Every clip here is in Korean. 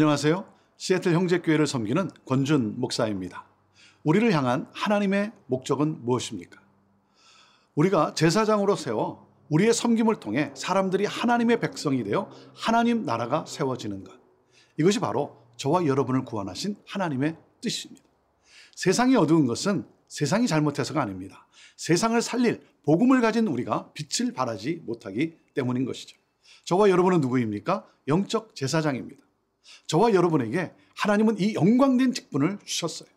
안녕하세요. 시애틀 형제교회를 섬기는 권준 목사입니다. 우리를 향한 하나님의 목적은 무엇입니까? 우리가 제사장으로 세워 우리의 섬김을 통해 사람들이 하나님의 백성이 되어 하나님 나라가 세워지는 것. 이것이 바로 저와 여러분을 구원하신 하나님의 뜻입니다. 세상이 어두운 것은 세상이 잘못해서가 아닙니다. 세상을 살릴 복음을 가진 우리가 빛을 발하지 못하기 때문인 것이죠. 저와 여러분은 누구입니까? 영적 제사장입니다. 저와 여러분에게 하나님은 이 영광된 직분을 주셨어요.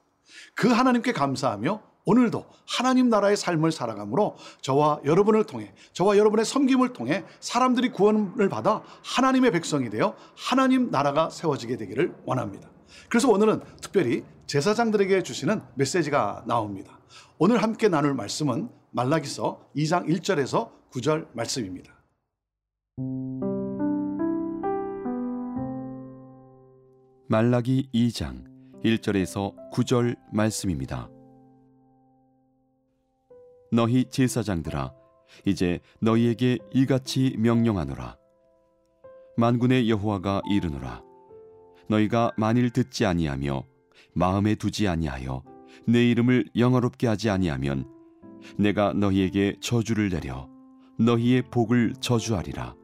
그 하나님께 감사하며 오늘도 하나님 나라의 삶을 살아감으로 저와 여러분을 통해 저와 여러분의 섬김을 통해 사람들이 구원을 받아 하나님의 백성이 되어 하나님 나라가 세워지게 되기를 원합니다. 그래서 오늘은 특별히 제사장들에게 주시는 메시지가 나옵니다. 오늘 함께 나눌 말씀은 말라기서 2장 1절에서 9절 말씀입니다. 말라기 2장 1절에서 9절 말씀입니다. 너희 제사장들아 이제 너희에게 이같이 명령하노라. 만군의 여호와가 이르노라. 너희가 만일 듣지 아니하며 마음에 두지 아니하여 내 이름을 영화롭게 하지 아니하면 내가 너희에게 저주를 내려 너희의 복을 저주하리라.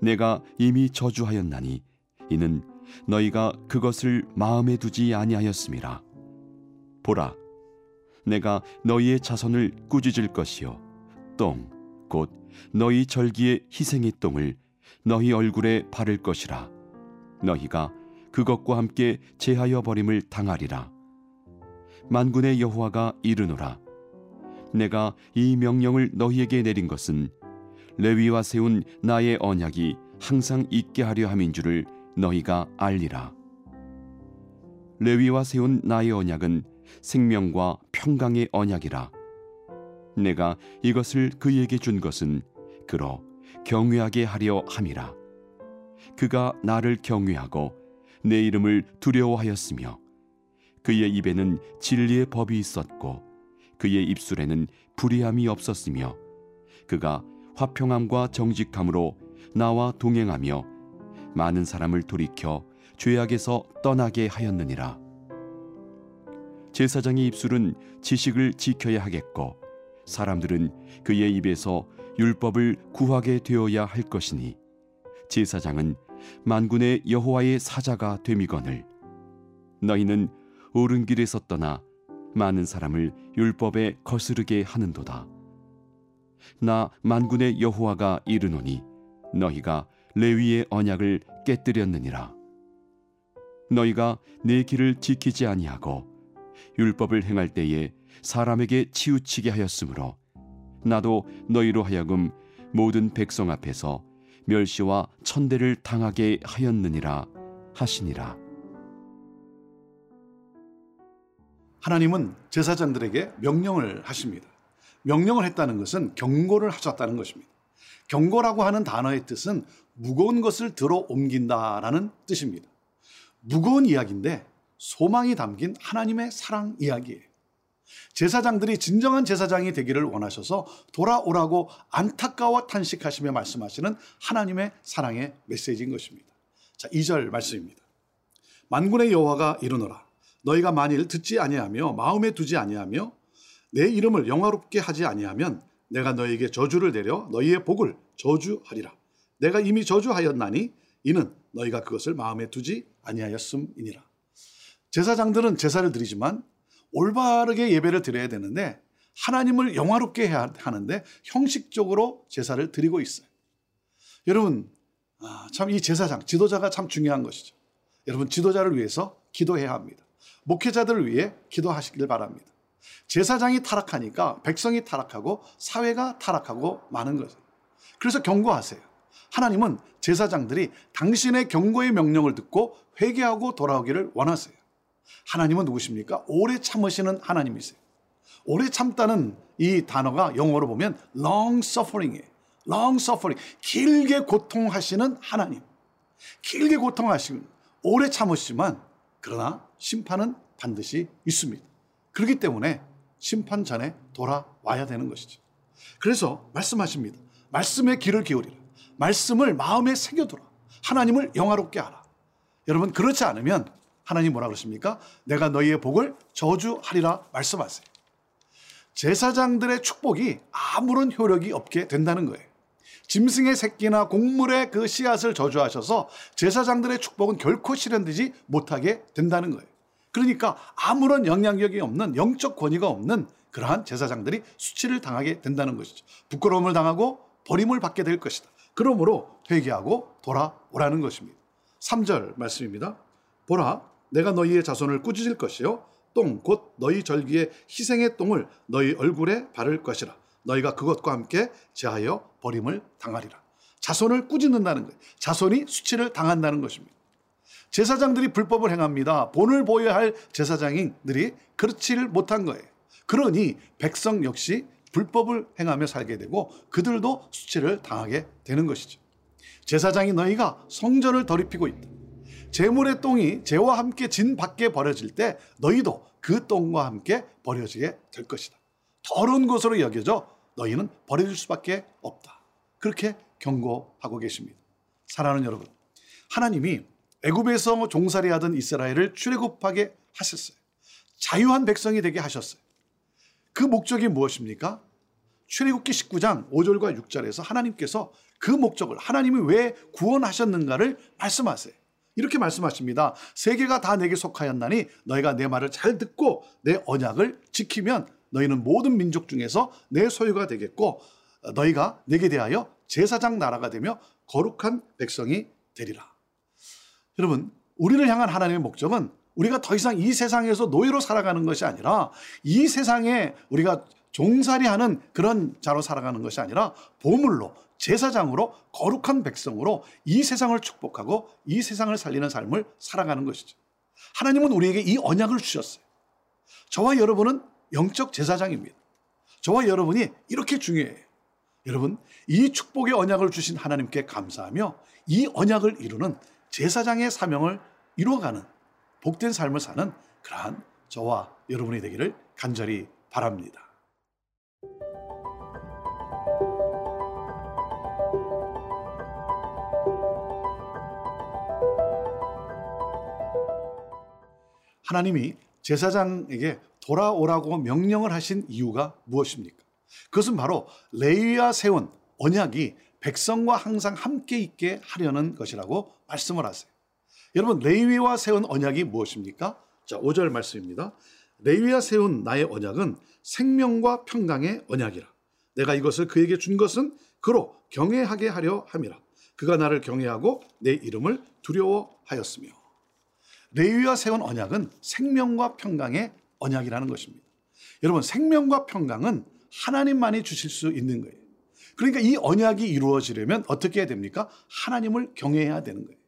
내가 이미 저주하였나니 이는 너희가 그것을 마음에 두지 아니하였음이라 보라 내가 너희의 자손을 꾸짖을 것이요. 똥 곧 너희 절기의 희생의 똥을 너희 얼굴에 바를 것이라. 너희가 그것과 함께 제하여 버림을 당하리라. 만군의 여호와가 이르노라. 내가 이 명령을 너희에게 내린 것은 레위와 세운 나의 언약이 항상 있게 하려 함인 줄을 너희가 알리라 레위와 세운 나의 언약은 생명과 평강의 언약이라. 내가 이것을 그에게 준 것은 그러 경외하게 하려 함이라. 그가 나를 경외하고 내 이름을 두려워하였으며 그의 입에는 진리의 법이 있었고 그의 입술에는 불의함이 없었으며 그가 화평함과 정직함으로 나와 동행하며 많은 사람을 돌이켜 죄악에서 떠나게 하였느니라. 제사장의 입술은 지식을 지켜야 하겠고 사람들은 그의 입에서 율법을 구하게 되어야 할 것이니 제사장은 만군의 여호와의 사자가 됨이거늘 너희는 옳은 길에서 떠나 많은 사람을 율법에 거스르게 하는도다 나 만군의 여호와가 이르노니 너희가 레위의 언약을 깨뜨렸느니라 너희가 내 길을 지키지 아니하고 율법을 행할 때에 사람에게 치우치게 하였으므로 나도 너희로 하여금 모든 백성 앞에서 멸시와 천대를 당하게 하였느니라 하시니라. 하나님은 제사장들에게 명령을 하십니다. 명령을 했다는 것은 경고를 하셨다는 것입니다. 경고라고 하는 단어의 뜻은 무거운 것을 들어 옮긴다라는 뜻입니다. 무거운 이야기인데 소망이 담긴 하나님의 사랑 이야기예요. 제사장들이 진정한 제사장이 되기를 원하셔서 돌아오라고 안타까워 탄식하시며 말씀하시는 하나님의 사랑의 메시지인 것입니다. 자, 2절 말씀입니다. 만군의 여호와가 이르노라 너희가 만일 듣지 아니하며 마음에 두지 아니하며 내 이름을 영화롭게 하지 아니하면 내가 너희에게 저주를 내려 너희의 복을 저주하리라. 내가 이미 저주하였나니 이는 너희가 그것을 마음에 두지 아니하였음이니라. 제사장들은 제사를 드리지만 올바르게 예배를 드려야 되는데 하나님을 영화롭게 해야 하는데 형식적으로 제사를 드리고 있어요. 여러분, 아, 참이 제사장, 지도자가 참 중요한 것이죠. 여러분, 지도자를 위해서 기도해야 합니다. 목회자들을 위해 기도하시길 바랍니다. 제사장이 타락하니까 백성이 타락하고 사회가 타락하고 많은 거죠. 그래서 경고하세요. 하나님은 제사장들이 당신의 경고의 명령을 듣고 회개하고 돌아오기를 원하세요. 하나님은 누구십니까? 오래 참으시는 하나님이세요. 오래 참다는 이 단어가 영어로 보면 long suffering이에요. long suffering. 길게 고통하시는 하나님. 길게 고통하시는, 오래 참으시지만, 그러나 심판은 반드시 있습니다. 그렇기 때문에 심판 전에 돌아와야 되는 것이죠. 그래서 말씀하십니다. 말씀의 길을 기울이라. 말씀을 마음에 새겨두라. 하나님을 영화롭게 하라. 여러분 그렇지 않으면 하나님 뭐라 그러십니까? 내가 너희의 복을 저주하리라 말씀하세요. 제사장들의 축복이 아무런 효력이 없게 된다는 거예요. 짐승의 새끼나 곡물의 그 씨앗을 저주하셔서 제사장들의 축복은 결코 실현되지 못하게 된다는 거예요. 그러니까 아무런 영향력이 없는 영적 권위가 없는 그러한 제사장들이 수치를 당하게 된다는 것이죠. 부끄러움을 당하고 버림을 받게 될 것이다. 그러므로 회개하고 돌아오라는 것입니다. 3절 말씀입니다. 보라, 내가 너희의 자손을 꾸짖을 것이요. 똥, 곧 너희 절기의 희생의 똥을 너희 얼굴에 바를 것이라. 너희가 그것과 함께 제하여 버림을 당하리라. 자손을 꾸짖는다는 거예요. 자손이 수치를 당한다는 것입니다. 제사장들이 불법을 행합니다. 본을 보여야 할 제사장들이 그렇지를 못한 거예요. 그러니 백성 역시 불법을 행하며 살게 되고 그들도 수치를 당하게 되는 것이죠. 제사장이 너희가 성전을 더럽히고 있다. 재물의 똥이 재와 함께 진 밖에 버려질 때 너희도 그 똥과 함께 버려지게 될 것이다. 더러운 것으로 여겨져 너희는 버려질 수밖에 없다. 그렇게 경고하고 계십니다. 사랑하는 여러분, 하나님이 애굽에서 종살이 하던 이스라엘을 출애굽하게 하셨어요. 자유한 백성이 되게 하셨어요. 그 목적이 무엇입니까? 출애굽기 19장 5절과 6절에서 하나님께서 그 목적을 하나님이 왜 구원하셨는가를 말씀하세요. 이렇게 말씀하십니다. 세계가 다 내게 속하였나니 너희가 내 말을 잘 듣고 내 언약을 지키면 너희는 모든 민족 중에서 내 소유가 되겠고 너희가 내게 대하여 제사장 나라가 되며 거룩한 백성이 되리라. 여러분, 우리를 향한 하나님의 목적은 우리가 더 이상 이 세상에서 노예로 살아가는 것이 아니라 이 세상에 우리가 종살이하는 그런 자로 살아가는 것이 아니라 보물로 제사장으로 거룩한 백성으로 이 세상을 축복하고 이 세상을 살리는 삶을 살아가는 것이죠. 하나님은 우리에게 이 언약을 주셨어요. 저와 여러분은 영적 제사장입니다. 저와 여러분이 이렇게 중요해요. 여러분, 이 축복의 언약을 주신 하나님께 감사하며 이 언약을 이루는 제사장의 사명을 이루어가는 복된 삶을 사는 그러한 저와 여러분이 되기를 간절히 바랍니다. 하나님이 제사장에게 돌아오라고 명령을 하신 이유가 무엇입니까? 그것은 바로 레위와 세운 언약이 백성과 항상 함께 있게 하려는 것이라고 말씀을 하세요. 여러분 레위와 세운 언약이 무엇입니까? 자, 5절 말씀입니다. 레위와 세운 나의 언약은 생명과 평강의 언약이라. 내가 이것을 그에게 준 것은 그로 경외하게 하려 함이라. 그가 나를 경외하고 내 이름을 두려워하였으며. 레위와 세운 언약은 생명과 평강의 언약이라는 것입니다. 여러분 생명과 평강은 하나님만이 주실 수 있는 거예요. 그러니까 이 언약이 이루어지려면 어떻게 해야 됩니까? 하나님을 경외해야 되는 거예요.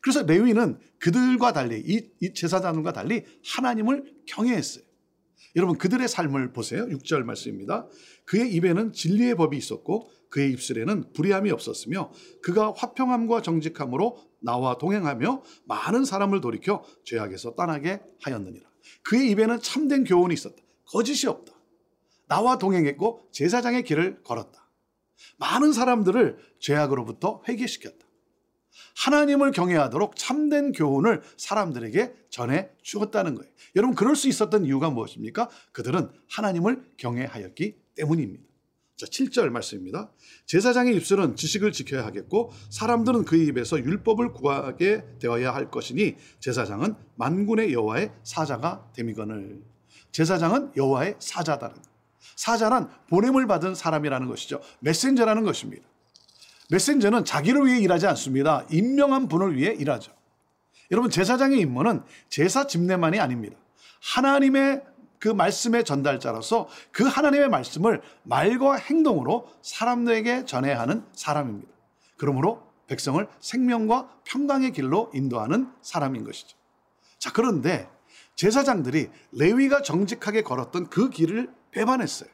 그래서 레위는 그들과 달리 이, 이 제사장과 달리 하나님을 경외했어요. 여러분 그들의 삶을 보세요. 6절 말씀입니다. 그의 입에는 진리의 법이 있었고 그의 입술에는 불의함이 없었으며 그가 화평함과 정직함으로 나와 동행하며 많은 사람을 돌이켜 죄악에서 떠나게 하였느니라. 그의 입에는 참된 교훈이 있었다. 거짓이 없다. 나와 동행했고 제사장의 길을 걸었다. 많은 사람들을 죄악으로부터 회개시켰다. 하나님을 경외하도록 참된 교훈을 사람들에게 전해 주었다는 거예요. 여러분 그럴 수 있었던 이유가 무엇입니까? 그들은 하나님을 경외하였기 때문입니다. 자, 7절 말씀입니다. 제사장의 입술은 지식을 지켜야 하겠고 사람들은 그의 입에서 율법을 구하게 되어야 할 것이니 제사장은 만군의 여호와의 사자가 됨이거늘. 제사장은 여호와의 사자다는 사자란 보냄을 받은 사람이라는 것이죠. 메신저라는 것입니다. 메신저는 자기를 위해 일하지 않습니다. 임명한 분을 위해 일하죠. 여러분 제사장의 임무는 제사 집례만이 아닙니다. 하나님의 그 말씀의 전달자로서 그 하나님의 말씀을 말과 행동으로 사람들에게 전해야 하는 사람입니다. 그러므로 백성을 생명과 평강의 길로 인도하는 사람인 것이죠. 자, 그런데 제사장들이 레위가 정직하게 걸었던 그 길을 배반했어요.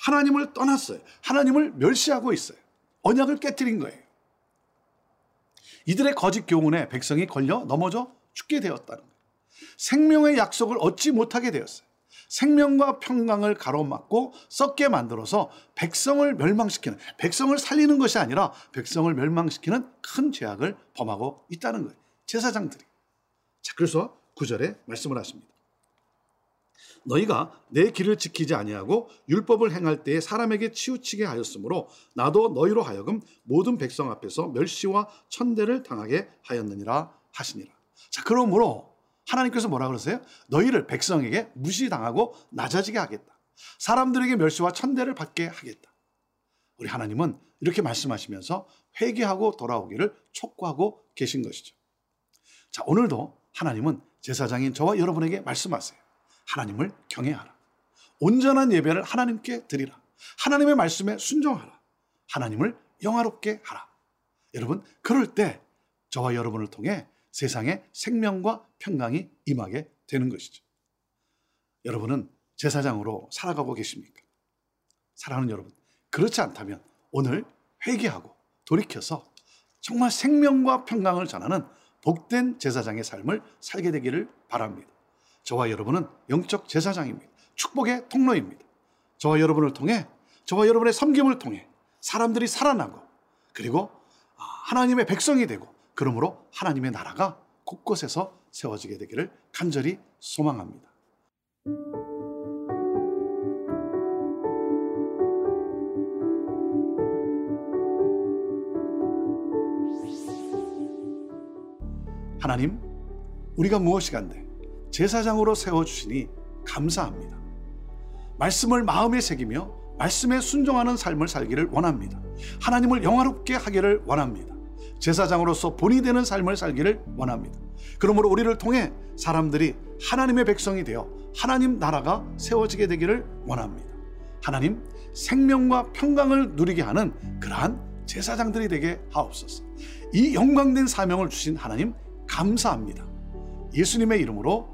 하나님을 떠났어요. 하나님을 멸시하고 있어요. 언약을 깨뜨린 거예요. 이들의 거짓 교훈에 백성이 걸려 넘어져 죽게 되었다는 거예요. 생명의 약속을 얻지 못하게 되었어요. 생명과 평강을 가로막고 썩게 만들어서 백성을 멸망시키는, 백성을 살리는 것이 아니라 백성을 멸망시키는 큰 죄악을 범하고 있다는 거예요. 제사장들이. 자, 그래서 9절에 말씀을 하십니다. 너희가 내 길을 지키지 아니하고 율법을 행할 때에 사람에게 치우치게 하였으므로 나도 너희로 하여금 모든 백성 앞에서 멸시와 천대를 당하게 하였느니라 하시니라. 자, 그러므로 하나님께서 뭐라 그러세요? 너희를 백성에게 무시당하고 낮아지게 하겠다. 사람들에게 멸시와 천대를 받게 하겠다. 우리 하나님은 이렇게 말씀하시면서 회개하고 돌아오기를 촉구하고 계신 것이죠. 자, 오늘도 하나님은 제사장인 저와 여러분에게 말씀하세요. 하나님을 경외하라. 온전한 예배를 하나님께 드리라. 하나님의 말씀에 순종하라. 하나님을 영화롭게 하라. 여러분, 그럴 때 저와 여러분을 통해 세상에 생명과 평강이 임하게 되는 것이죠. 여러분은 제사장으로 살아가고 계십니까? 사랑하는 여러분, 그렇지 않다면 오늘 회개하고 돌이켜서 정말 생명과 평강을 전하는 복된 제사장의 삶을 살게 되기를 바랍니다. 저와 여러분은 영적 제사장입니다. 축복의 통로입니다. 저와 여러분을 통해 저와 여러분의 섬김을 통해 사람들이 살아나고 그리고 하나님의 백성이 되고 그러므로 하나님의 나라가 곳곳에서 세워지게 되기를 간절히 소망합니다. 하나님, 우리가 무엇이 간데 제사장으로 세워주시니 감사합니다. 말씀을 마음에 새기며 말씀에 순종하는 삶을 살기를 원합니다. 하나님을 영화롭게 하기를 원합니다. 제사장으로서 본이 되는 삶을 살기를 원합니다. 그러므로 우리를 통해 사람들이 하나님의 백성이 되어 하나님 나라가 세워지게 되기를 원합니다. 하나님 생명과 평강을 누리게 하는 그러한 제사장들이 되게 하옵소서. 이 영광된 사명을 주신 하나님 감사합니다. 예수님의 이름으로